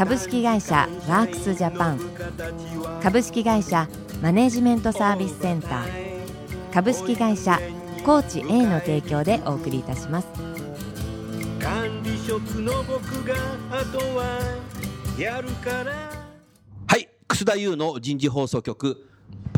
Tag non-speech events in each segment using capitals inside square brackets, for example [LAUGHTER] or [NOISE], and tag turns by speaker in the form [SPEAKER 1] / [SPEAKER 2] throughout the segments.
[SPEAKER 1] 株式会社ワークスジャパン。株式会社マネジメントサービスセンター。株式会社コーチ A の提供でお送りいたします。管理職の僕があとは
[SPEAKER 2] やるから。はい楠田優の人事放送局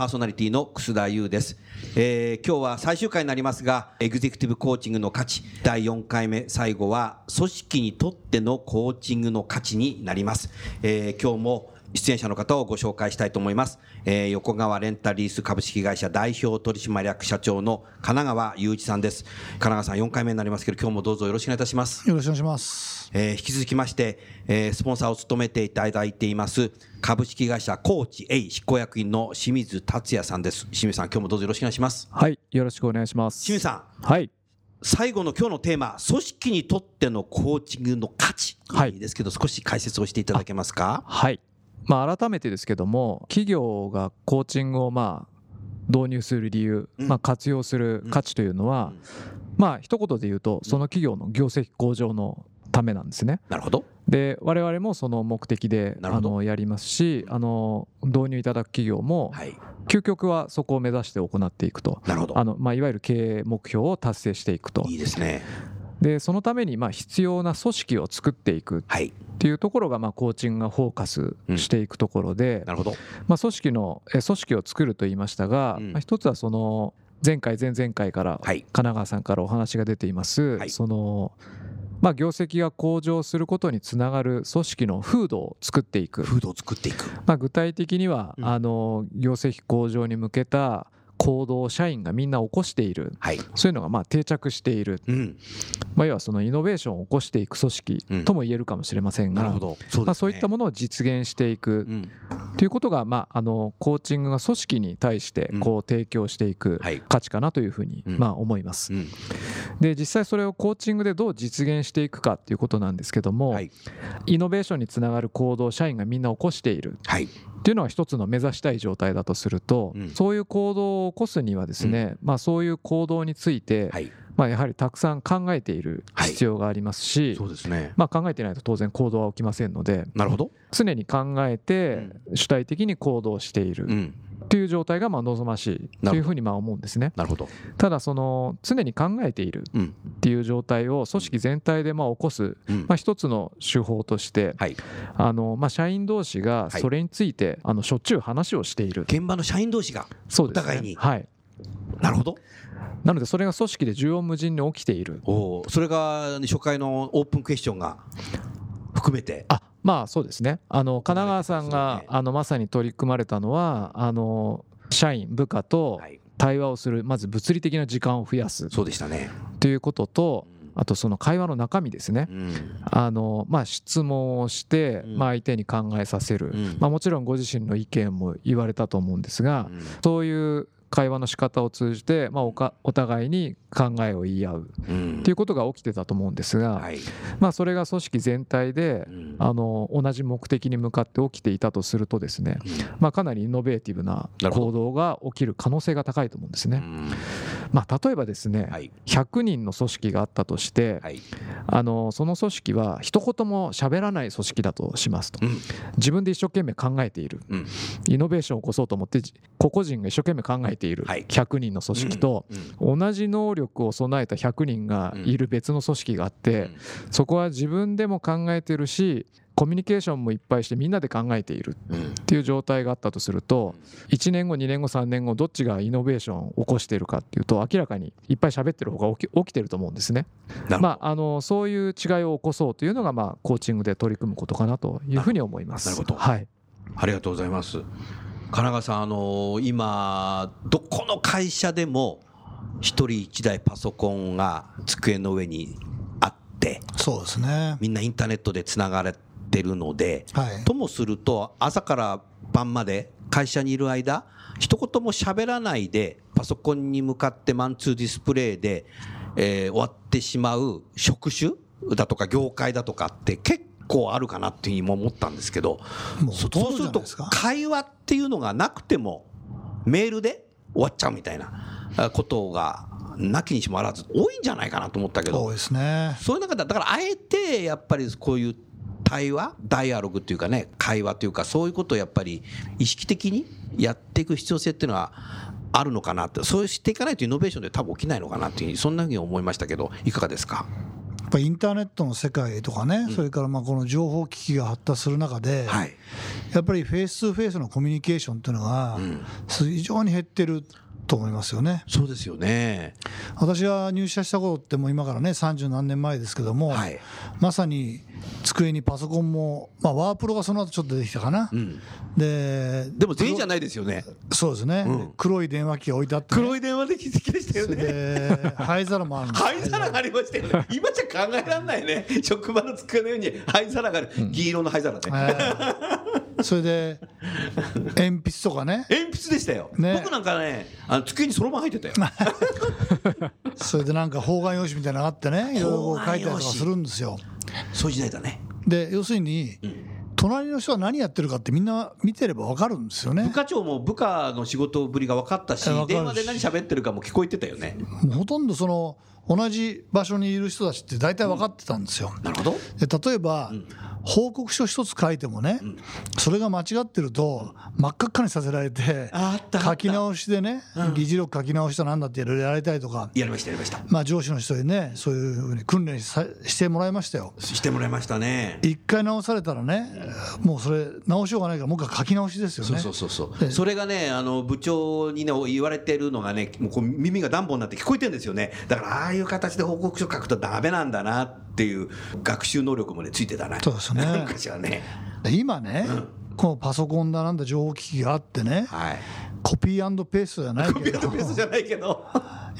[SPEAKER 2] パーソナリティの楠田優です、えー、今日は最終回になりますがエグゼクティブコーチングの価値第4回目最後は組織にとってのコーチングの価値になります、えー、今日も出演者の方をご紹介したいと思います。えー、横川レンタリース株式会社代表取締役社長の金川雄一さんです。金川さん4回目になりますけど、今日もどうぞよろしくお願いいたします。
[SPEAKER 3] よろしくお願いします。
[SPEAKER 2] えー、引き続きまして、えー、スポンサーを務めていただいています、株式会社コーチ A 執行役員の清水達也さんです。清水さん、今日もどうぞよろしくお願いします。
[SPEAKER 4] はい、よろしくお願いします。
[SPEAKER 2] 清水さ
[SPEAKER 4] ん。はい。
[SPEAKER 2] 最後の今日のテーマ、組織にとってのコーチングの価値ですけど、はい、少し解説をしていただけますか？
[SPEAKER 4] はい。まあ、改めてですけども企業がコーチングをまあ導入する理由、まあ、活用する価値というのは、まあ一言で言うとその企業の業績向上のためなんですね。
[SPEAKER 2] なるほど。
[SPEAKER 4] で我々もその目的であのやりますしあの導入いただく企業も、究極はそこを目指して行っていくと。
[SPEAKER 2] なるほど。
[SPEAKER 4] あの、まあ、いわゆる経営目標を達成していくと。
[SPEAKER 2] いいですね。
[SPEAKER 4] でそのためにまあ必要な組織を作っていくっていうところがまあコーチングがフォーカスしていくところで、
[SPEAKER 2] なるほど。
[SPEAKER 4] まあ組織の組織を作ると言いましたが、まあ一つはその前回前々回から神奈川さんからお話が出ています、そのまあ業績が向上することにつながる組織の風土を作っていく。
[SPEAKER 2] 風土を作っていく、
[SPEAKER 4] まあ、具体的には、あの業績向上に向けた行動を社員がみんな起こしている、はい、そういうのがまあ定着している、うん、まあ、要はそのイノベーションを起こしていく組織とも言えるかもしれませんが、うん。そう、ね、まあ、そういったものを実現していく、うん、ということが、まあ、あのコーチングが組織に対してこう提供していく価値かなというふうにまあ思います。で実際それをコーチングでどう実現していくかっていうことなんですけども、はい、イノベーションにつながる行動を社員がみんな起こしている、はい、っていうのが一つの目指したい状態だとすると、うん、そういう行動を起こすにはですね、うん、まあ、そういう行動について、はい、まあ、やはりたくさん考えている必要がありますし、はい、
[SPEAKER 2] そうですね。
[SPEAKER 4] まあ、考えてないと当然行動は起きませんので
[SPEAKER 2] なるほど。
[SPEAKER 4] 常に考えて主体的に行動している。うん。っていう状態がまあ望ましいというふうにまあ思うんですね。
[SPEAKER 2] なるほど。
[SPEAKER 4] ただその常に考えているっていう状態を組織全体でまあ起こすまあ一つの手法としてあのまあ社員同士がそれについてあのしょっちゅう話をしている。
[SPEAKER 2] 現場の社員同士がお互いに。
[SPEAKER 4] はい
[SPEAKER 2] なるほど。
[SPEAKER 4] なのでそれが組織で縦横無尽に起きている。
[SPEAKER 2] おそれが初回のオープンクエスチョンが含めて。
[SPEAKER 4] あまあそうですね。あの神奈川さんが、あのまさに取り組まれたのはあの社員部下と対話をするまず物理的な時間を増やす。
[SPEAKER 2] そうでしたね。
[SPEAKER 4] ということとあとその会話の中身ですね、うん、あのまあ、質問をして、まあ、相手に考えさせる、うん、まあ、もちろんご自身の意見も言われたと思うんですが、うん、そういう会話の仕方を通じて、まあ、おかお互いに考えを言い合う。っていうことが起きてたと思うんですが、まあ、それが組織全体で、あの同じ目的に向かって起きていたとするとですね、まあ、かなりイノベーティブな行動が起きる可能性が高いと思うんですね。まあ、例えばですね、100人の組織があったとして、あのその組織は一言も喋らない組織だとしますと、自分で一生懸命考えている、イノベーションを起こそうと思って個々人が一生懸命考えてている100人の組織と同じ能力を備えた100人がいる別の組織があってそこは自分でも考えてるしコミュニケーションもいっぱいしてみんなで考えているっていう状態があったとすると1年後2年後3年後どっちがイノベーションを起こしているかっていうと明らかにいっぱい喋ってる方が起き起きてると思うんですね。まあ、あのそういう違いを起こそうというのがまあコーチングで取り組むことかなというふうに思います。
[SPEAKER 2] なるほど、はい、ありがとうございます。金川さん、あの今、どこの会社でも、一人一台パソコンが机の上にあって、
[SPEAKER 3] そうですね。
[SPEAKER 2] みんなインターネットでつながれってるので、
[SPEAKER 3] はい。
[SPEAKER 2] ともすると朝から晩まで会社にいる間一言も喋らないでパソコンに向かってマンツーディスプレイで、えー終わってしまう職種だとか業界だとかって結構あるかなっていうふうにも思ったんですけどそ
[SPEAKER 3] もう
[SPEAKER 2] すると会話っていうのがなくてもメールで終わっちゃうみたいなあことがなきにしもあらず多いんじゃないかなと思ったけど。
[SPEAKER 3] 多いですね。
[SPEAKER 2] そういう中でだからあえてやっぱりこういう対話？ダイアログっていうかね会話というかそういうことをやっぱり意識的にやっていく必要性っていうのはあるのかなって。そうしていかないとイノベーションで多分起きないのかなっていうふうにそんなふうに思いましたけどいかがですか？
[SPEAKER 3] やっぱインターネットの世界とかね、それからまあこの情報機器が発達する中で、
[SPEAKER 2] はい。
[SPEAKER 3] やっぱりフェイス2フェイスのコミュニケーションっていうのが非常に減ってると思いますよね。
[SPEAKER 2] そうですよね。
[SPEAKER 3] 私が入社した頃ってもう今からね30何年前ですけども、
[SPEAKER 2] はい。
[SPEAKER 3] まさに机にパソコンも、まあ、ワープロがその後ちょっと出てきたかな、で
[SPEAKER 2] でも全員じゃないですよね。
[SPEAKER 3] そうですね、黒い電話機が置いてあってね、
[SPEAKER 2] 黒い電話で気づきでしたよね。
[SPEAKER 3] で灰皿もある
[SPEAKER 2] 灰皿がありましたよね。今じゃ考えられないね。職場の机のように灰皿がある。銀色の灰皿ね。
[SPEAKER 3] はいそれで鉛筆とかね。
[SPEAKER 2] 鉛筆でしたよ、
[SPEAKER 3] ね。
[SPEAKER 2] 僕なんかねあの机にそろばん入ってたよ。[LAUGHS]
[SPEAKER 3] それでなんか方眼用紙みたいなのがあってねいろいろこう書いたりとかするんですよ。
[SPEAKER 2] そういう時代だね。
[SPEAKER 3] で要するに、隣の人は何やってるかってみんな見てれば分かるんですよね。
[SPEAKER 2] 部課長も部下の仕事ぶりが分かったし
[SPEAKER 3] え分かるし。
[SPEAKER 2] 電話で何喋ってるかも聞こえてたよね。
[SPEAKER 3] もうほとんどその同じ場所にいる人たちって大体分かってたんですよ、
[SPEAKER 2] なるほど。
[SPEAKER 3] で例えば、報告書一つ書いてもね、それが間違ってると真っ赤っかにさせられて書き直しでね、議事録書き直しとなんだっていろいろやられたりとか、
[SPEAKER 2] やりましたやりました。
[SPEAKER 3] まあ、上司の人にねそういうふうに訓練さしてもらいましたよ。
[SPEAKER 2] してもらいましたね。
[SPEAKER 3] 一回直されたらね、もうそれ直しようがないからもう一回書き直しですよね。
[SPEAKER 2] そうそうそうそう。それがねあの部長にね言われてるのがねもうこう耳がダンボになって聞こえてるんですよね。だからああいう形で報告書書くとダメなんだなっていう学習能力もねついてたな。
[SPEAKER 3] そうですね。
[SPEAKER 2] 昔はね。
[SPEAKER 3] で今ね、このパソコンだなんだ情報機器があってね
[SPEAKER 2] はい
[SPEAKER 3] コピーペーストじゃないけど。
[SPEAKER 2] ベースじゃないけど。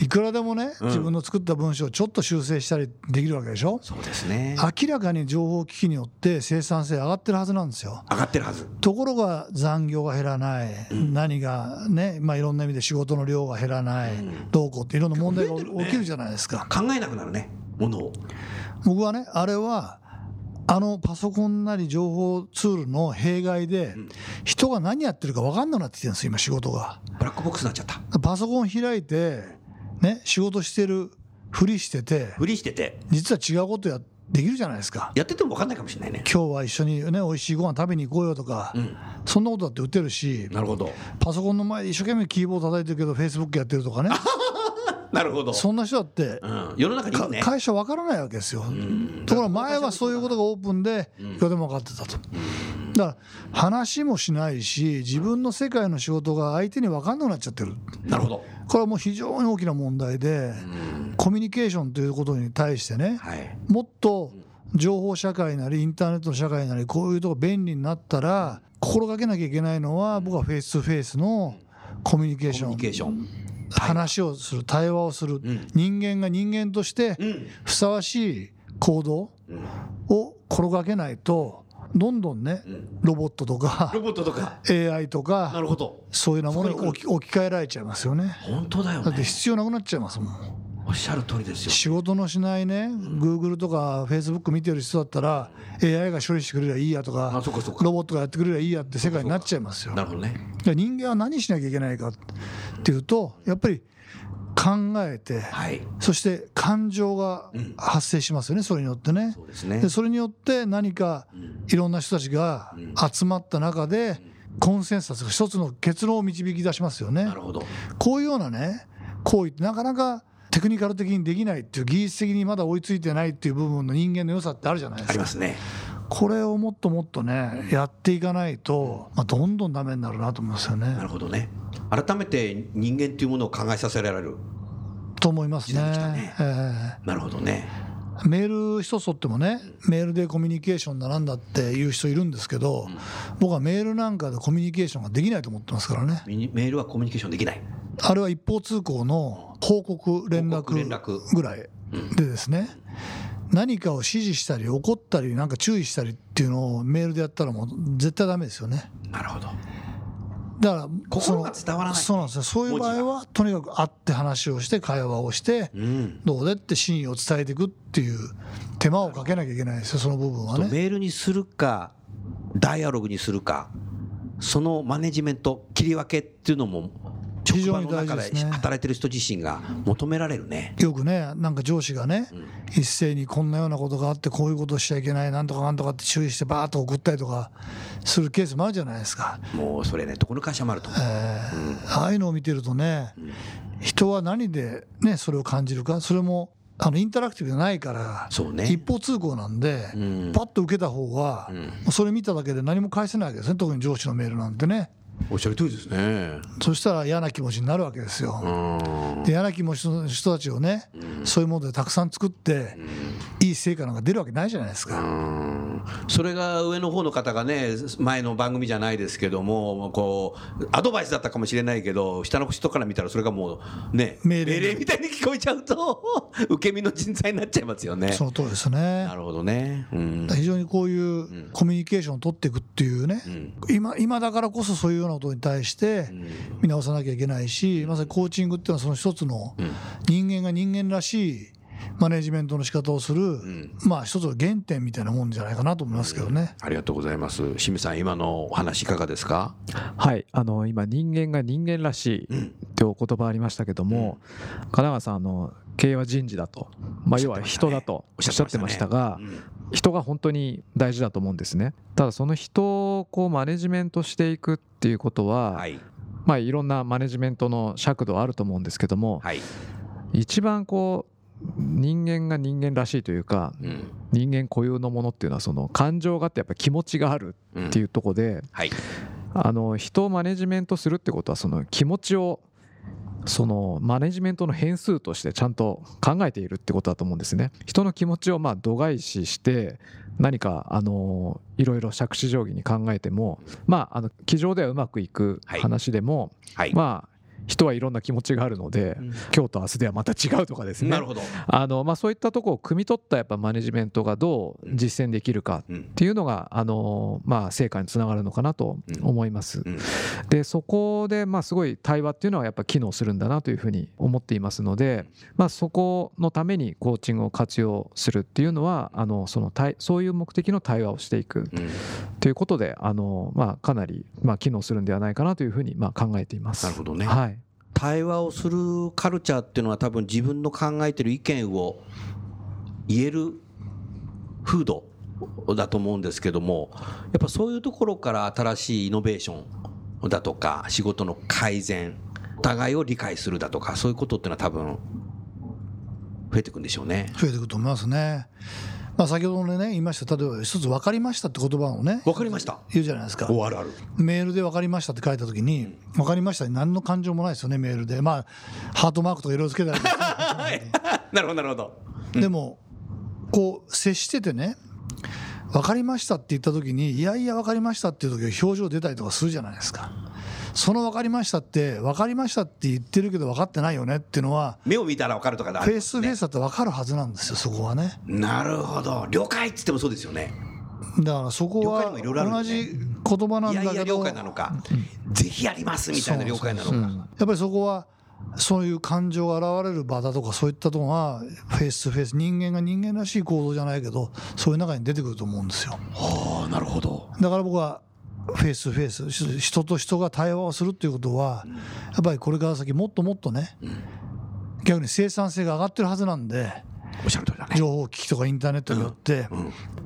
[SPEAKER 3] いくらでもね、自分の作った文章をちょっと修正したりできるわけでしょ？
[SPEAKER 2] そうですね。
[SPEAKER 3] 明らかに情報機器によって生産性上がってるはずなんですよ。
[SPEAKER 2] 上がってるはず。
[SPEAKER 3] ところが残業が減らない、何がね、まあ、いろんな意味で仕事の量が減らない、どうこうっていろんな問題が起きるじゃないですか。
[SPEAKER 2] 考えなくなるねものを。
[SPEAKER 3] 僕はねあれはあのパソコンなり情報ツールの弊害で人が何やってるか分かんなくなってきてるんですよ今仕事が。
[SPEAKER 2] ブラックボックスになっちゃった。
[SPEAKER 3] パソコン開いてね仕事してるふりしてて
[SPEAKER 2] ふりしてて。
[SPEAKER 3] 実は違うことやできるじゃないですか。
[SPEAKER 2] やってても分かんないかもしれないね。
[SPEAKER 3] 今日は一緒にね美味しいご飯食べに行こうよとか、そんなことだって打てるし
[SPEAKER 2] なるほど。
[SPEAKER 3] パソコンの前で一生懸命キーボード叩いてるけどフェイスブックやってるとかね [LAUGHS]
[SPEAKER 2] なるほど、
[SPEAKER 3] そんな人だって
[SPEAKER 2] うん、世の中にね。
[SPEAKER 3] 会社分からないわけですよ。ところが前はそういうことがオープンでいくらでも分かってたと。だから話もしないし自分の世界の仕事が相手に分かんなくなっちゃってる。
[SPEAKER 2] なるほど。
[SPEAKER 3] これはもう非常に大きな問題でコミュニケーションということに対してね
[SPEAKER 2] はい。
[SPEAKER 3] もっと情報社会なりインターネットの社会なりこういうとこ便利になったら心がけなきゃいけないのは僕はフェイス2フェイスのコミュニケーシ
[SPEAKER 2] コミュ
[SPEAKER 3] ョン
[SPEAKER 2] ニケーション
[SPEAKER 3] 話をする対話をする。人間が人間としてふさわしい行動を心がけないとどんどんねロボットとか
[SPEAKER 2] ロボットとか。
[SPEAKER 3] AI と
[SPEAKER 2] な
[SPEAKER 3] か
[SPEAKER 2] るほど。
[SPEAKER 3] そういうようなものに置き置き換えられちゃいますよね。
[SPEAKER 2] 本当だよ
[SPEAKER 3] だって
[SPEAKER 2] ね
[SPEAKER 3] 必要なくなっちゃいますもん
[SPEAKER 2] おっしゃる通りですよ。
[SPEAKER 3] 仕事のしないね Google とか Facebook 見てる人だったら AI が処理してくれりゃいいやとかロボットがやってくれりゃいいやって世界になっちゃいますよ。
[SPEAKER 2] なるほどね。
[SPEAKER 3] で人間は何しなきゃいけないかっていうとやっぱり考えて
[SPEAKER 2] はい。
[SPEAKER 3] そして感情が発生しますよね、それによってね。
[SPEAKER 2] そうですね。
[SPEAKER 3] でそれによって何かいろんな人たちが集まった中でコンセンサスが一つの結論を導き出しますよね。
[SPEAKER 2] なるほど。
[SPEAKER 3] こういうようなね行為ってなかなかテクニカル的にできないっていう技術的にまだ追いついてないっていう部分の人間の良さってあるじゃないですか。
[SPEAKER 2] ありますね。
[SPEAKER 3] これをもっともっとねやっていかないと、まあ、どんどんダメになるなと思いますよね。
[SPEAKER 2] なるほどね。改めて人間っていうものを考えさせられる。
[SPEAKER 3] と思いますね。
[SPEAKER 2] ね。
[SPEAKER 3] え
[SPEAKER 2] なるほどね。
[SPEAKER 3] えメール一つとってもねメールでコミュニケーションだなんだっていう人いるんですけど、僕はメールなんかでコミュニケーションができないと思ってますからね。
[SPEAKER 2] メールはコミュニケーションできない
[SPEAKER 3] あれは一方通行の報告連絡ぐらいでですね。何かを指示したり怒ったりなんか注意したりっていうのをメールでやったらもう絶対ダメですよね。
[SPEAKER 2] なるほど。
[SPEAKER 3] だから
[SPEAKER 2] 心が伝わらない。
[SPEAKER 3] そうなんですよ。そういう場合はとにかく会って話をして会話をして
[SPEAKER 2] うん。
[SPEAKER 3] どうでって真意を伝えていくっていう手間をかけなきゃいけないですよその部分はね。
[SPEAKER 2] メールにするかダイアログにするかそのマネジメント切り分けっていうのも職場
[SPEAKER 3] 非常に
[SPEAKER 2] の中で働いてる人自身が求められるね。
[SPEAKER 3] よくねなんか上司がね、一斉にこんなようなことがあってこういうことをしちゃいけないなんとかなんとかって注意してバーッと送ったりとかするケースもあるじゃないですか、
[SPEAKER 2] もうそれねどこの会社もあると思う。
[SPEAKER 3] えーああいうのを見てるとね人は何でねそれを感じるかそれもあのインタラクティブじゃないから
[SPEAKER 2] ね。
[SPEAKER 3] 一方通行なんで、
[SPEAKER 2] うん。
[SPEAKER 3] パッと受けた方は、もうそれ見ただけで何も返せないわけですね特に上司のメールなんてね
[SPEAKER 2] おっしゃる通りですね
[SPEAKER 3] そしたら嫌な気持ちになるわけですよ。嫌な気持ちの人たちをね、そういうものでたくさん作って、いい成果なんか出るわけないじゃないですか。
[SPEAKER 2] うんそれが上の方の方がね前の番組じゃないですけどもこうアドバイスだったかもしれないけど下の人から見たらそれがもうね
[SPEAKER 3] 命令
[SPEAKER 2] みたいに聞こえちゃうと [LAUGHS] 受け身の人材になっちゃいますよね。
[SPEAKER 3] その通りですね。
[SPEAKER 2] な。るほどね、うん。
[SPEAKER 3] 非常にこういうコミュニケーションを取っていくっていうね、今今だからこそそういうようなことに対して見直さなきゃいけないし、まさにコーチングっていうのはその一つの人間が人間らしいマネジメントの仕方をする、まあ一つの原点みたいなもんじゃないかなと思いますけどね。
[SPEAKER 2] ありがとうございます。清水さん今のお話いかがですか？
[SPEAKER 4] はい、あの今人間が人間らしいってお言葉ありましたけども、金川さんあの経営は人事だと、まあ、要は人だとおっしゃってましたが人が本当に大事だと思うんですね。ただその人をこうマネジメントしていくっていうことは、
[SPEAKER 2] はい。
[SPEAKER 4] まあいろんなマネジメントの尺度あると思うんですけども
[SPEAKER 2] はい、
[SPEAKER 4] 一番こう人間が人間らしいというか
[SPEAKER 2] うん。
[SPEAKER 4] 人間固有のものっていうのはその感情があってやっぱ気持ちがあるっていうところで、
[SPEAKER 2] はい。
[SPEAKER 4] あの人をマネジメントするってことはその気持ちをそのマネジメントの変数としてちゃんと考えているってことだと思うんですね。人の気持ちをまあ度外視して何かあのいろいろ杓子定規に考えてもまああの机上ではうまくいく話でも、
[SPEAKER 2] はい、
[SPEAKER 4] まあ人はいろんな気持ちがあるので、今日と明日ではまた違うとかですね。
[SPEAKER 2] なるほど、
[SPEAKER 4] あのまあ、そういったところを汲み取ったやっぱマネジメントがどう実践できるか
[SPEAKER 2] うん。
[SPEAKER 4] っていうのがあの、まあ、成果につながるのかなと思います。
[SPEAKER 2] うん。
[SPEAKER 4] でそこでまあすごい対話っていうのはやっぱ機能するんだなというふうに思っていますので、まあ、そこのためにコーチングを活用するっていうのはあのその対そういう目的の対話をしていく
[SPEAKER 2] うん。
[SPEAKER 4] ということであの、まあ、かなりまあ機能するんではないかなというふうにまあ考えています。
[SPEAKER 2] なるほどね。
[SPEAKER 4] はい
[SPEAKER 2] 対話をするカルチャーっていうのは多分自分の考えてる意見を言える風土だと思うんですけどもやっぱそういうところから新しいイノベーションだとか仕事の改善お互いを理解するだとかそういうことっていうのは多分増えていくんでしょうね。
[SPEAKER 3] 増えていくと思いますね。まあ、先ほどね言いました。例えば一つ分かりましたって言葉をね
[SPEAKER 2] わかりました。
[SPEAKER 3] 言うじゃないですか。
[SPEAKER 2] おあるある。
[SPEAKER 3] メールで分かりましたって書いた時に分かりましたに何の感情もないですよねメールで。まあハートマークとかいろいろつけたり
[SPEAKER 2] なるほど [LAUGHS] なるほど。
[SPEAKER 3] でもこう接しててね分かりましたって言った時にいやいや分かりましたっていう時は表情出たりとかするじゃないですかその分かりましたって分かりましたって言ってるけど分かってないよねっていうのは
[SPEAKER 2] 目を見たらわかるとかだ、
[SPEAKER 3] フェイスフェイスだって分かるはずなんですよそこはね
[SPEAKER 2] なるほど。了解って言ってもそうですよね。
[SPEAKER 3] だからそこは同じ言葉なん
[SPEAKER 2] いやいや了
[SPEAKER 3] だけど
[SPEAKER 2] 解なのか、ぜひやりますみたいな了解なのか。
[SPEAKER 3] やっぱりそこはそういう感情が現れる場だとかそういったところがフェイスフェイス人間が人間らしい行動じゃないけどそういう中に出てくると思うんですよ
[SPEAKER 2] ああ、なるほど。
[SPEAKER 3] だから僕はフェイスフェイス。し人と人が対話をするっていうことはやっぱりこれから先もっともっとね逆に生産性が上がってるはずなんで。情報機器とかインターネットによって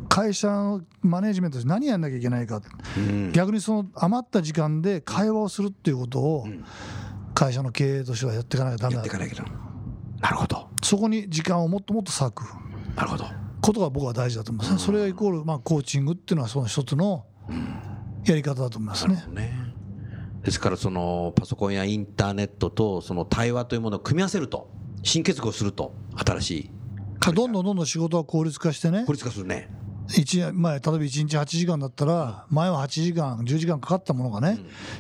[SPEAKER 3] 会社のマネジメントで何やんなきゃいけないか
[SPEAKER 2] うん。
[SPEAKER 3] 逆にその余った時間で会話をするっていうことを会社の経営としてはやっていかなきゃダメだ。
[SPEAKER 2] やっていかなるほど。
[SPEAKER 3] そこに時間をもっともっと割く。
[SPEAKER 2] なるほど。
[SPEAKER 3] ことが僕は大事だと思いますね。それがイコールまあコーチングっていうのはその一つのやり方だと思いますね
[SPEAKER 2] ね。ですからそのパソコンやインターネットとその対話というものを組み合わせると新結合すると新しい
[SPEAKER 3] どんどんどんどん仕事が効率化してね
[SPEAKER 2] 効率化するね。
[SPEAKER 3] 一前例えば1日8時間だったら前は8時間10時間かかったものがね、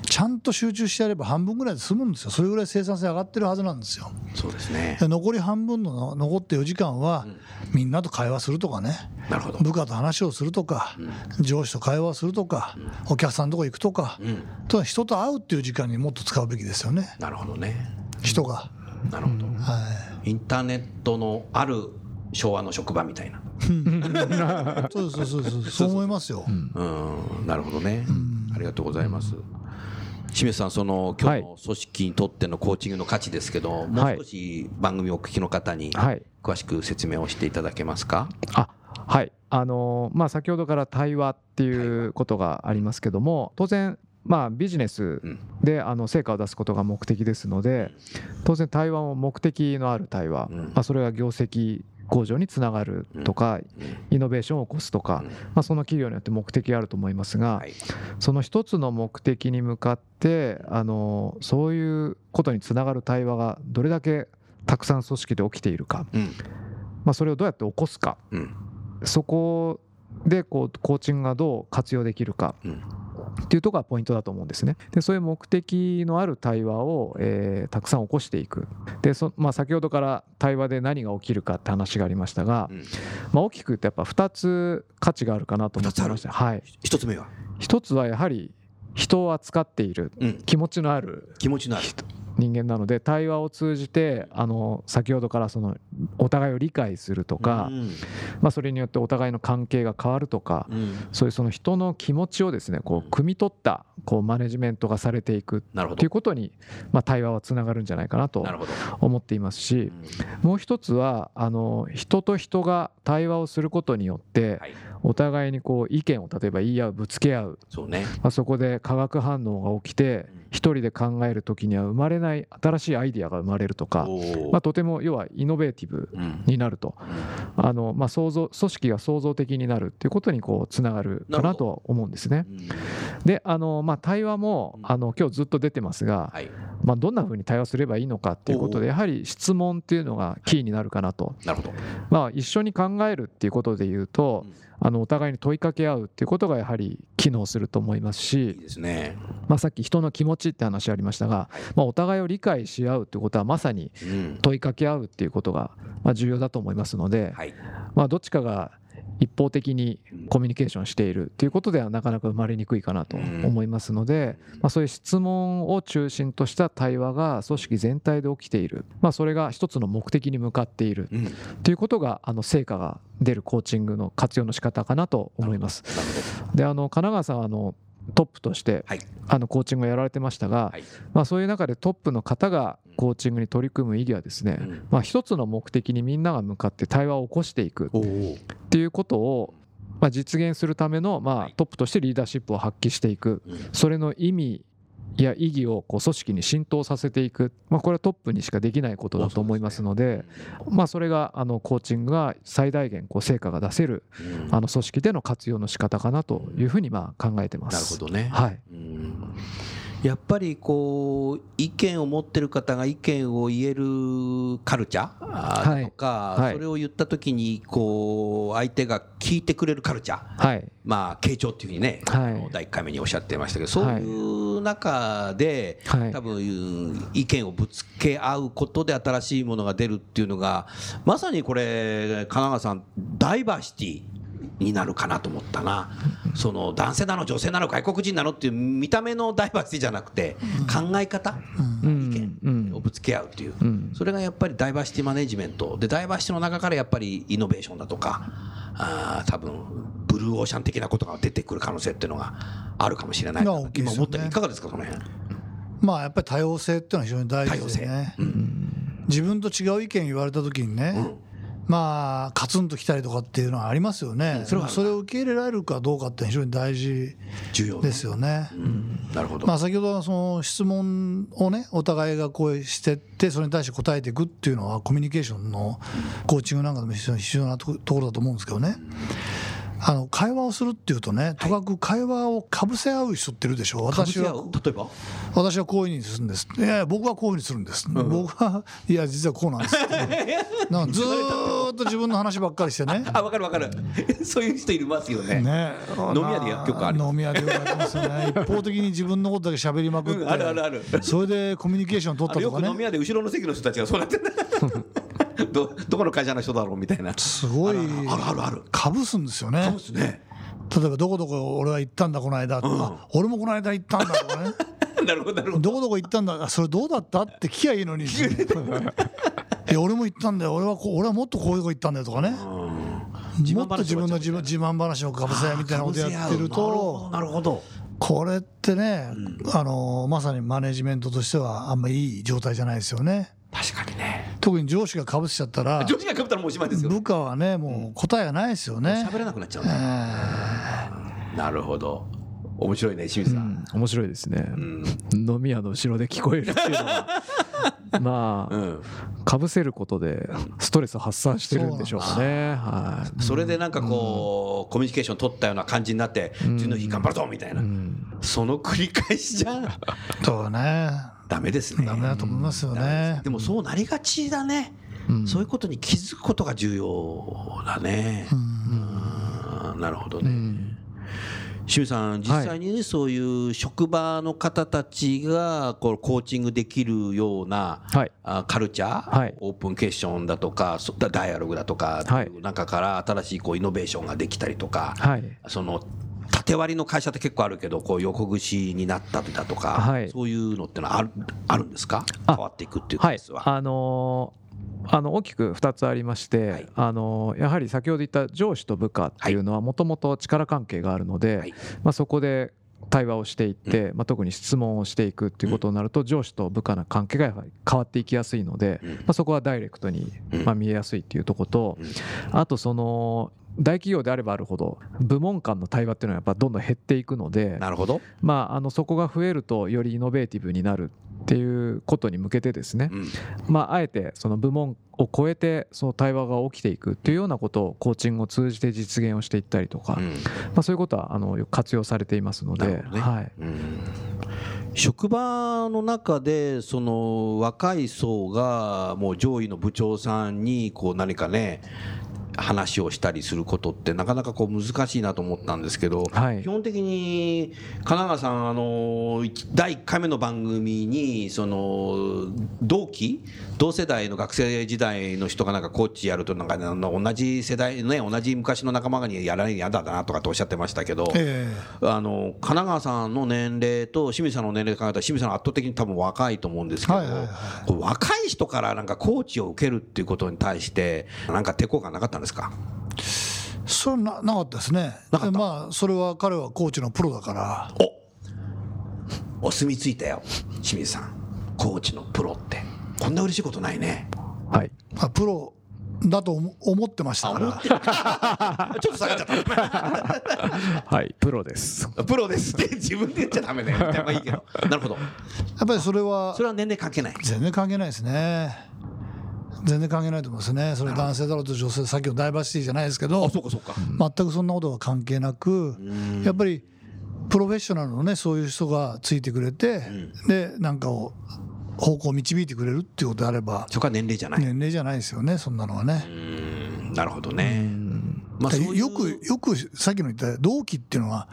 [SPEAKER 3] ちゃんと集中してやれば半分ぐらいで済むんですよ。それぐらい生産性上がってるはずなんですよ。
[SPEAKER 2] そうですね。
[SPEAKER 3] で残り半分の残って4時間は、みんなと会話するとかね。
[SPEAKER 2] なるほど。
[SPEAKER 3] 部下と話をするとか、上司と会話をするとか、お客さんのとこ行くとか、とは人と会うっていう時間にもっと使うべきですよね。
[SPEAKER 2] なるほどね。
[SPEAKER 3] 人が、
[SPEAKER 2] なるほど、
[SPEAKER 3] はい。
[SPEAKER 2] インターネットのある昭和の職場みたいな
[SPEAKER 3] そうそうそうそうそう思いますよ、
[SPEAKER 2] うん。なるほどね、ありがとうございます。清水さん、その今日の組織にとってのコーチングの価値ですけど、もう少し番組をお聞きの方に
[SPEAKER 4] はい。
[SPEAKER 2] 詳しく説明をしていただけますか？
[SPEAKER 4] あはい。あのーまあ先ほどから対話っていうことがありますけども当然まあビジネスであの成果を出すことが目的ですので当然対話も目的のある対話、
[SPEAKER 2] うん。
[SPEAKER 4] まあ、それが業績向上につながるとかイノベーションを起こすとか、まあ、その企業によって目的があると思います。が、
[SPEAKER 2] はい。
[SPEAKER 4] その一つの目的に向かってあのそういうことにつながる対話がどれだけたくさん組織で起きているか、
[SPEAKER 2] うん。
[SPEAKER 4] まあ、それをどうやって起こすか。
[SPEAKER 2] うん。
[SPEAKER 4] そこでこうコーチングがどう活用できるか。
[SPEAKER 2] うん
[SPEAKER 4] っていうところがポイントだと思うんですね。でそういう目的のある対話を、えーたくさん起こしていく。でそ、まあ、先ほどから対話で何が起きるかって話がありましたが、
[SPEAKER 2] うん
[SPEAKER 4] まあ、大きく言ってやっぱ2つ価値があるかなと思ってました。はい、
[SPEAKER 2] 一つ目は、
[SPEAKER 4] 一つはやはり人を扱っている
[SPEAKER 2] うん、
[SPEAKER 4] 気持ちのある
[SPEAKER 2] 気持ちのある。
[SPEAKER 4] 人間なので対話を通じてあの先ほどからそのお互いを理解するとか、
[SPEAKER 2] うん。
[SPEAKER 4] まあ、それによってお互いの関係が変わるとか、
[SPEAKER 2] うん。
[SPEAKER 4] そういうその人の気持ちをですねこう汲み取ったこうマネジメントがされていく
[SPEAKER 2] なるほど。
[SPEAKER 4] ということに、まあ、対話はつながるんじゃないかなと。思っていますしもう一つはあの人と人が対話をすることによって
[SPEAKER 2] はい
[SPEAKER 4] お互いにこう意見を例えば言い合うぶつけ合う、
[SPEAKER 2] そうね。
[SPEAKER 4] まあ、そこで化学反応が起きて一人で考える時には生まれない新しいアイデアが生まれるとか、まあ、とても要はイノベーティブ
[SPEAKER 2] うん
[SPEAKER 4] になると。あの、まあ、創造組織が創造的になるっていうことにこうつながるかなとは思うんですね。
[SPEAKER 2] うん
[SPEAKER 4] であの、まあ、対話もあの今日ずっと出てますが、
[SPEAKER 2] はい。
[SPEAKER 4] まあ、どんなふうに対話すればいいのかっていうこと
[SPEAKER 2] お
[SPEAKER 4] でやはり質問っていうのがキーになるかなと、
[SPEAKER 2] なるほど。
[SPEAKER 4] まあ、一緒に考えるっていうことで言うと
[SPEAKER 2] うん。
[SPEAKER 4] あのお互いに問いかけ合うっていうことがやはり機能すると思います
[SPEAKER 2] いい
[SPEAKER 4] し、
[SPEAKER 2] ですね。
[SPEAKER 4] まあ、さっき人の気持ちって話ありましたが、まあ、お互いを理解し合うっていうことはまさに
[SPEAKER 2] うん。
[SPEAKER 4] 問いかけ合うっていうことがまあ重要だと思いますので、
[SPEAKER 2] はい。
[SPEAKER 4] まあ、どっちかが一方的にコミュニケーションしているということではなかなか生まれにくいかなと思いますので、まあ、そういう質問を中心とした対話が組織全体で起きている、まあ、それが一つの目的に向かっているということがあの成果が出るコーチングの活用の仕方かなと思います。
[SPEAKER 2] ほ
[SPEAKER 4] であの神奈川さんはあのトップとして
[SPEAKER 2] はい。
[SPEAKER 4] あのコーチングをやられてましたが、
[SPEAKER 2] はい。
[SPEAKER 4] まあ、そういう中でトップの方がコーチングに取り組む意義はですね、
[SPEAKER 2] うん。
[SPEAKER 4] まあ、一つの目的にみんなが向かって対話を起こしていく。っていうことを、まあ、実現するための、まあ、トップとしてリーダーシップを発揮していく。
[SPEAKER 2] うん。
[SPEAKER 4] それの意味や意義をこう組織に浸透させていく、まあ、これはトップにしかできないことだと思いますのでまあ、それがあのコーチングが最大限こう成果が出せる
[SPEAKER 2] うん。
[SPEAKER 4] あの組織での活用の仕方かなというふうにまあ考えてま
[SPEAKER 2] なる
[SPEAKER 4] す。
[SPEAKER 2] ほどね。
[SPEAKER 4] はい。
[SPEAKER 2] うんやっぱりこう意見を持ってる方が意見を言えるカルチャー？
[SPEAKER 4] はい。
[SPEAKER 2] とか、
[SPEAKER 4] はい。
[SPEAKER 2] それを言った時にこう相手が聞いてくれるカルチャー、
[SPEAKER 4] はい。
[SPEAKER 2] まあ傾聴っていうふうにね、
[SPEAKER 4] はい。
[SPEAKER 2] 第1回目におっしゃってましたけどそういう中で、
[SPEAKER 4] はい。
[SPEAKER 2] 多分意見をぶつけ合うことで新しいものが出るっていうのがまさにこれ神奈川さんダイバーシティになるかなと思ったな、その男性なの女性なの外国人なのっていう見た目のダイバーシティじゃなくて考え方、
[SPEAKER 4] うん。
[SPEAKER 2] 意
[SPEAKER 4] うん。
[SPEAKER 2] 見をぶつけ合うっていう、
[SPEAKER 4] うん。
[SPEAKER 2] それがやっぱりダイバーシティマネジメント。でダイバーシティの中からやっぱりイノベーションだとかあー多分ブルーオーシャン的なことが出てくる可能性っていうのがあるかもしれない。今思ったらいかがですかその辺？
[SPEAKER 3] まあやっぱり多様性っていうのは非常に大事でね。
[SPEAKER 2] うん。
[SPEAKER 3] 自分と違う意見言われた時にね、
[SPEAKER 2] うん
[SPEAKER 3] まあカツンときたりとかっていうのはありますよね、
[SPEAKER 2] それ
[SPEAKER 3] それを受け入れられるかどうかって非常に大事ですよね。
[SPEAKER 2] うん。なるほど、
[SPEAKER 3] まあ、先ほどのその質問をねお互いがこうしてってそれに対して答えていくっていうのはコミュニケーションのコーチングなんかでも非常に必要なとこところだと思うんですけどねあの会話をするっていうとねとかく会話をかぶせ合う人っているでしょ？私は。
[SPEAKER 2] 例えば？
[SPEAKER 3] 私はこういうふうにするんです。いやいや僕はこういうふうにするんです、僕はいや実はこうなんです。[LAUGHS] なんかずーっと自分の話ばっかりしてね。
[SPEAKER 2] あ分かる分かる。[LAUGHS] そういう人いますよね。
[SPEAKER 3] ね、
[SPEAKER 2] 飲み屋でよくある。
[SPEAKER 3] 飲み屋でよくありますよね。[LAUGHS] 一方的に自分のことだけ喋りまくって、
[SPEAKER 2] うんあるあるある。
[SPEAKER 3] それでコミュニケーション取ったとかね。
[SPEAKER 2] く飲み屋で後ろの席の人たちがそうなってるどどこの会社の人だろうみたいな。
[SPEAKER 3] すごい。
[SPEAKER 2] あるあるある
[SPEAKER 3] かぶすんですよね。
[SPEAKER 2] ですね。
[SPEAKER 3] 例えばどこどこ俺は行ったんだこの間、あ俺もこの間行ったんだとかね。[LAUGHS]
[SPEAKER 2] なるほどなるほど。
[SPEAKER 3] どこどこ行ったんだあそれどうだったって聞きゃいいのに。[LAUGHS] いや俺も行ったんだよ。俺はこう俺はもっとこういうとこ行ったんだよとかね。もっと自分の自慢話をかぶせみたいなことやってると
[SPEAKER 2] なるほど
[SPEAKER 3] これってね、あのまさにマネジメントとしてはあんまりいい状態じゃないですよね
[SPEAKER 2] 確かにね。
[SPEAKER 3] 特に上司がかぶせちゃったら
[SPEAKER 2] 女子がかぶったらもうおしまいですよ。
[SPEAKER 3] 部下はねもう答えがないですよね、
[SPEAKER 2] 喋れなくなっちゃうねなるほど。面白いね清水さん。
[SPEAKER 4] 面白いですね、飲み屋の後ろで聞こえるっていうのが [LAUGHS] まあ
[SPEAKER 2] うん。
[SPEAKER 4] かぶせることでストレス発散してるんでしょうね。はい。
[SPEAKER 2] それでなんかこうコミュニケーション取ったような感じになって次の日頑張るぞみたいな。その繰り返しじゃ
[SPEAKER 3] そうね
[SPEAKER 2] ダメですね。
[SPEAKER 3] ダメだと思いますよね。
[SPEAKER 2] でもそうなりがちだね。そういうことに気づくことが重要だね。うん。なるほどね。清水さん実際にねそういう職場の方たちがこうコーチングできるような
[SPEAKER 4] はい。
[SPEAKER 2] あカルチャー、
[SPEAKER 4] はい。
[SPEAKER 2] オープンケッションだとかそダダイアログだとか
[SPEAKER 4] はい
[SPEAKER 2] いう中から新しいこうイノベーションができたりとか、
[SPEAKER 4] はい。
[SPEAKER 2] その縦割りの会社って結構あるけどこう横串になったりだとか、
[SPEAKER 4] はい。
[SPEAKER 2] そういうのってのはあるあるんですか？
[SPEAKER 4] あ
[SPEAKER 2] 変わっていくっていう
[SPEAKER 4] はい
[SPEAKER 2] ケースは。
[SPEAKER 4] あのーあの大きく2つありまして、
[SPEAKER 2] はい。
[SPEAKER 4] あのーやはり先ほど言った上司と部下っていうのはもともと力関係があるので、
[SPEAKER 2] はい。
[SPEAKER 4] まあ、そこで対話をしていって、まあ、特に質問をしていくっていうことになると上司と部下の関係がやはり変わっていきやすいので、
[SPEAKER 2] うん。
[SPEAKER 4] まあ、そこはダイレクトに
[SPEAKER 2] うん。
[SPEAKER 4] まあ見えやすいっていうところとあとその大企業であればあるほど部門間の対話っていうのはやっぱどんどん減っていくので、
[SPEAKER 2] なるほど、
[SPEAKER 4] まあ、あのそこが増えるとよりイノベーティブになるっていうことに向けてですね、
[SPEAKER 2] うん。
[SPEAKER 4] まあ、あえてその部門を超えてその対話が起きていくっていうようなことをコーチングを通じて実現をしていったりとか、
[SPEAKER 2] うん。
[SPEAKER 4] まあ、そういうことはあのよく活用されていますので、
[SPEAKER 2] ね。
[SPEAKER 4] はい、
[SPEAKER 2] うん。職場の中でその若い層がもう上位の部長さんにこう何かね話をしたりすることってなかなかこう難しいなと思ったんですけど、
[SPEAKER 4] はい。
[SPEAKER 2] 基本的に神奈川さんあの一第1回目の番組にその同期同世代の学生時代の人がなんかコーチやるとなんか同じ世代ね同じ昔の仲間にやらないの嫌だなとかっておっしゃってましたけど、
[SPEAKER 3] え
[SPEAKER 2] あの神奈川さんの年齢と清水さんの年齢で考えたら清水さんは圧倒的に多分若いと思うんですけど、
[SPEAKER 3] はいはいはい。
[SPEAKER 2] 若い人からなんかコーチを受けるっていうことに対してなんか抵抗感なかったんですか？
[SPEAKER 3] えそれななかったですね。
[SPEAKER 2] なかった？
[SPEAKER 3] まあそれは彼はコーチのプロだから。
[SPEAKER 2] お墨ついたよ清水さん。コーチのプロってこんな嬉しいことないね。
[SPEAKER 4] はい、
[SPEAKER 3] まあプロだと思思ってましたから。[LAUGHS]
[SPEAKER 2] ちょっと下がっちゃっ [LAUGHS]
[SPEAKER 4] はい、プロです。
[SPEAKER 2] たプロですって自分で言っちゃダメだよ。みたいなまあいいけど。なるほど。
[SPEAKER 3] やっぱりそれは
[SPEAKER 2] それは年齢関係ない。
[SPEAKER 3] 全然関係ないですね。全然関係ないと思いますね。それ男性だろうと女性さっきのダイバーシティじゃないですけど
[SPEAKER 2] あそうかそうか。
[SPEAKER 3] 全くそんなことは関係なくやっぱりプロフェッショナルのねそういう人がついてくれてでなんかを方向を導いてくれるっていうことであれば
[SPEAKER 2] そこは年齢じゃない、
[SPEAKER 3] 年齢じゃないですよねそんなのはね。
[SPEAKER 2] うんなるほどね。まあ
[SPEAKER 3] よくよくさっきの言った同期っていうのは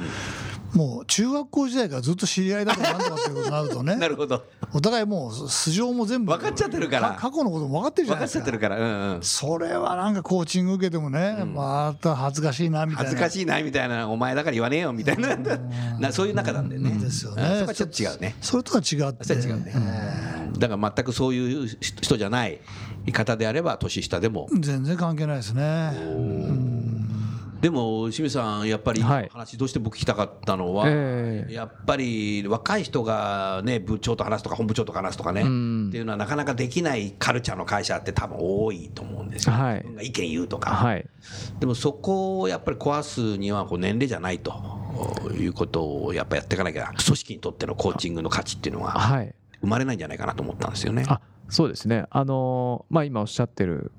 [SPEAKER 3] もう中学校時代からずっと知り合いだとかなんとかっていうことになるとね。[LAUGHS]
[SPEAKER 2] なるほど。
[SPEAKER 3] お互いもう素性も全部
[SPEAKER 2] 分かっちゃってるから。
[SPEAKER 3] 過去のことも分かってるじゃないですか。
[SPEAKER 2] 分かっちゃってるから。うんうん。
[SPEAKER 3] それはなんかコーチング受けてもね、また恥ずかしいなみたいな。
[SPEAKER 2] 恥ずかしいなみたいなお前だから言わねえよみたいな。[LAUGHS] なそういう中なんだよね。
[SPEAKER 3] ですよね。
[SPEAKER 2] うん。そこはちょっと違うね。
[SPEAKER 3] それとは違って。
[SPEAKER 2] それは違うね。だから全くそういう人じゃない方であれば年下でも。
[SPEAKER 3] 全然関係ないですね
[SPEAKER 2] でも清水さんやっぱり
[SPEAKER 4] はい。
[SPEAKER 2] 話どうして僕聞きたかったのは、
[SPEAKER 4] ええ。
[SPEAKER 2] やっぱり若い人がね部長と話すとか本部長と話すとかね、
[SPEAKER 4] ん。
[SPEAKER 2] っていうのはなかなかできないカルチャーの会社って多分多いと思うんですよ、
[SPEAKER 4] はい。
[SPEAKER 2] 意見言うとか、
[SPEAKER 4] はい、
[SPEAKER 2] でもそこをやっぱり壊すにはこう年齢じゃないということをやっぱやっていかなきゃ組織にとってのコーチングの価値っていうのは
[SPEAKER 4] はい。
[SPEAKER 2] 生まれないんじゃないかなと思ったんですよね。
[SPEAKER 4] あそうですね、あのーまあ、今おっしゃってる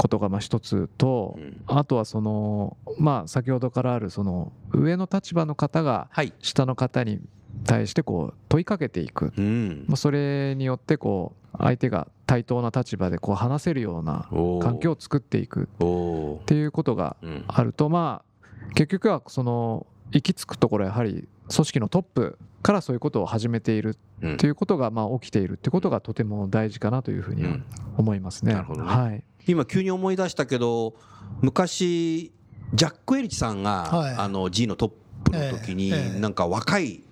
[SPEAKER 4] ことがまあ一つと、
[SPEAKER 2] うん。
[SPEAKER 4] あとはそのまあ先ほどからあるその上の立場の方が
[SPEAKER 2] はい。
[SPEAKER 4] 下の方に対してこう問いかけていく、
[SPEAKER 2] うん。
[SPEAKER 4] まあ、それによってこう相手が対等な立場でこう話せるような環境を作っていく。っていうことが
[SPEAKER 2] うん。
[SPEAKER 4] あるとまあ結局はその行き着くところはやはり組織のトップからそういうことを始めている
[SPEAKER 2] うん。
[SPEAKER 4] っていうことがまあ起きているってことがとても大事かなというふうには
[SPEAKER 2] うん。
[SPEAKER 4] 思いますね。
[SPEAKER 2] なるほどね。
[SPEAKER 4] はい。
[SPEAKER 2] 今急に思い出したけど昔ジャック・エリチさんが、
[SPEAKER 3] はい
[SPEAKER 2] あの G のトップの時に、
[SPEAKER 3] ええええ
[SPEAKER 2] なんか若い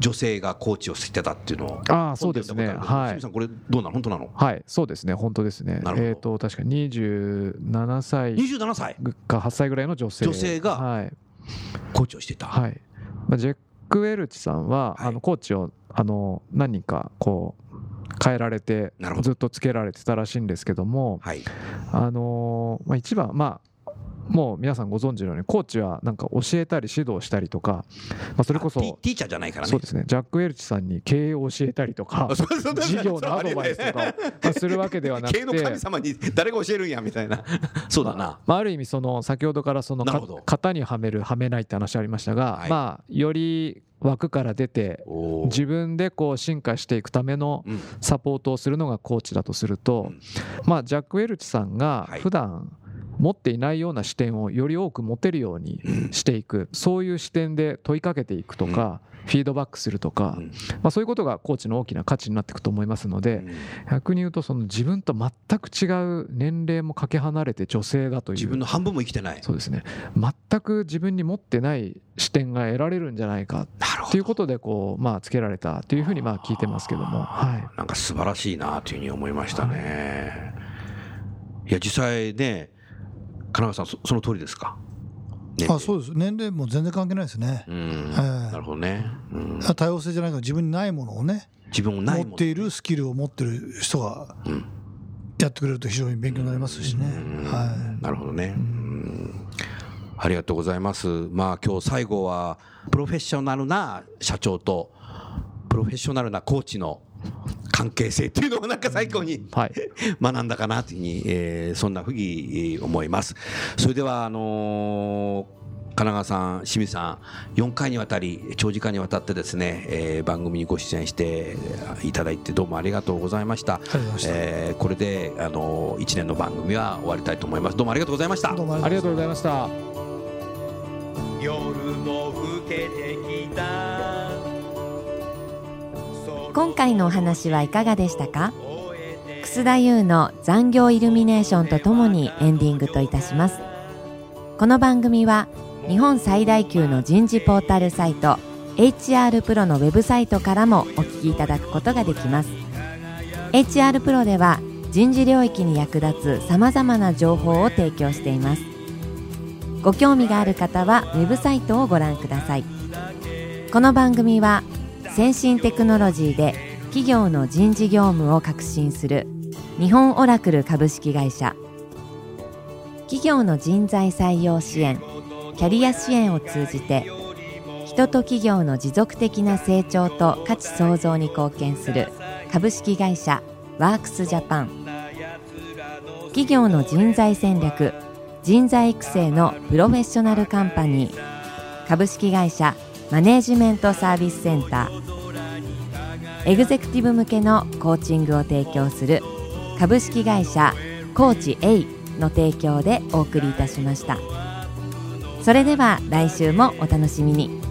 [SPEAKER 2] 女性がコーチをしてたっていうのを
[SPEAKER 4] ああそうですね。はい
[SPEAKER 2] さ。んこれどうなの？本当なの？
[SPEAKER 4] はい、そうですね。本当ですね
[SPEAKER 2] なる。ほど
[SPEAKER 4] えっ、と確か27歳
[SPEAKER 2] 27歳
[SPEAKER 4] か8歳ぐらいの女性
[SPEAKER 2] 女性が
[SPEAKER 4] はい
[SPEAKER 2] コーチをしてた、
[SPEAKER 4] はい。まあジェック・ウェルチさんは、
[SPEAKER 2] はい
[SPEAKER 4] あのコーチをあの何人かこう変えられてずっとつけられてたらしいんですけども、
[SPEAKER 2] はい。
[SPEAKER 4] あのーまあ、一番まあもう皆さんご存知のようにコーチはなんか教えたり指導したりとか、まあ、それこそ
[SPEAKER 2] あティーチャーじゃないからね。
[SPEAKER 4] そうですね。ジャック・ウェルチさんに経営を教えたりとか [LAUGHS] 事業のアドバイスとかを [LAUGHS] まあするわけではなく
[SPEAKER 2] 経営の神
[SPEAKER 4] て。
[SPEAKER 2] 様に誰が教えるんやみたいな。[LAUGHS] そうだな。
[SPEAKER 4] まあ、ある意味その先ほどからその型にはめるはめないって話ありましたが、
[SPEAKER 2] はい。
[SPEAKER 4] まあより枠から出て自分でこう進化していくための
[SPEAKER 2] うん。
[SPEAKER 4] サポートをするのがコーチだとすると
[SPEAKER 2] うん、
[SPEAKER 4] まあジャック・ウェルチさんが
[SPEAKER 2] はい。
[SPEAKER 4] 普段持っていないような視点をより多く持てるようにしていく。そういう視点で問いかけていくとかフィードバックするとか
[SPEAKER 2] うん。
[SPEAKER 4] まあそういうことがコーチの大きな価値になっていくと思いますので逆に言うとその自分と全く違う年齢もかけ離れて女性だという。
[SPEAKER 2] 自分の半分も生きてない。
[SPEAKER 4] そうですね。全く自分に持ってない視点が得られるんじゃないか
[SPEAKER 2] なるほ
[SPEAKER 4] っていうことでこうまあつけられたっていうふうにまあ聞いてますけども。はい。
[SPEAKER 2] なんか素晴らしいなというふうに思いましたね。いや実際ね金川さんそその通りですか？ね。
[SPEAKER 3] あそうです。年齢も全然関係ないですね。
[SPEAKER 2] なるほどね、うん、
[SPEAKER 3] 多様性じゃないから自分にないものをね
[SPEAKER 2] 自分もない
[SPEAKER 3] 持っているスキルを持ってる人が
[SPEAKER 2] うん。
[SPEAKER 3] やってくれると非常に勉強になりますしね。
[SPEAKER 2] うん。
[SPEAKER 3] は
[SPEAKER 2] なるほどね、うん。ありがとうございます。まあ今日最後はプロフェッショナルな社長とプロフェッショナルなコーチの関係性っていうのをなんか最後に
[SPEAKER 4] はい [LAUGHS]
[SPEAKER 2] 学んだかなというふうに、えーそんなふうに思います。それではあのー神奈川さん、清水さん、4回にわたり、長時間にわたってですね、えー番組にご出演していただいて、どうも
[SPEAKER 3] ありがとうございました。
[SPEAKER 2] えーこれで、あの1年の番組は終わりたいと思います。どうもありがとうございました。
[SPEAKER 3] どうも
[SPEAKER 4] ありがとうございました
[SPEAKER 5] 夜も更けてきた
[SPEAKER 1] 今回のお話はいかがでしたか？楠田優の残業イルミネーションとともにエンディングといたします。この番組は日本最大級の人事ポータルサイト HR プロのウェブサイトからもお聞きいただくことができます。HR プロでは人事領域に役立つさまざまな情報を提供しています。ご興味がある方はウェブサイトをご覧ください。この番組は先進テクノロジーで企業の人事業務を革新する日本オラクル株式会社。企業の人材採用支援キャリア支援を通じて人と企業の持続的な成長と価値創造に貢献する株式会社ワークスジャパン。企業の人材戦略人材育成のプロフェッショナルカンパニー株式会社マネージメントサービスセンター。エグゼクティブ向けのコーチングを提供する株式会社コーチ A の提供でお送りいたしました。それでは来週もお楽しみに。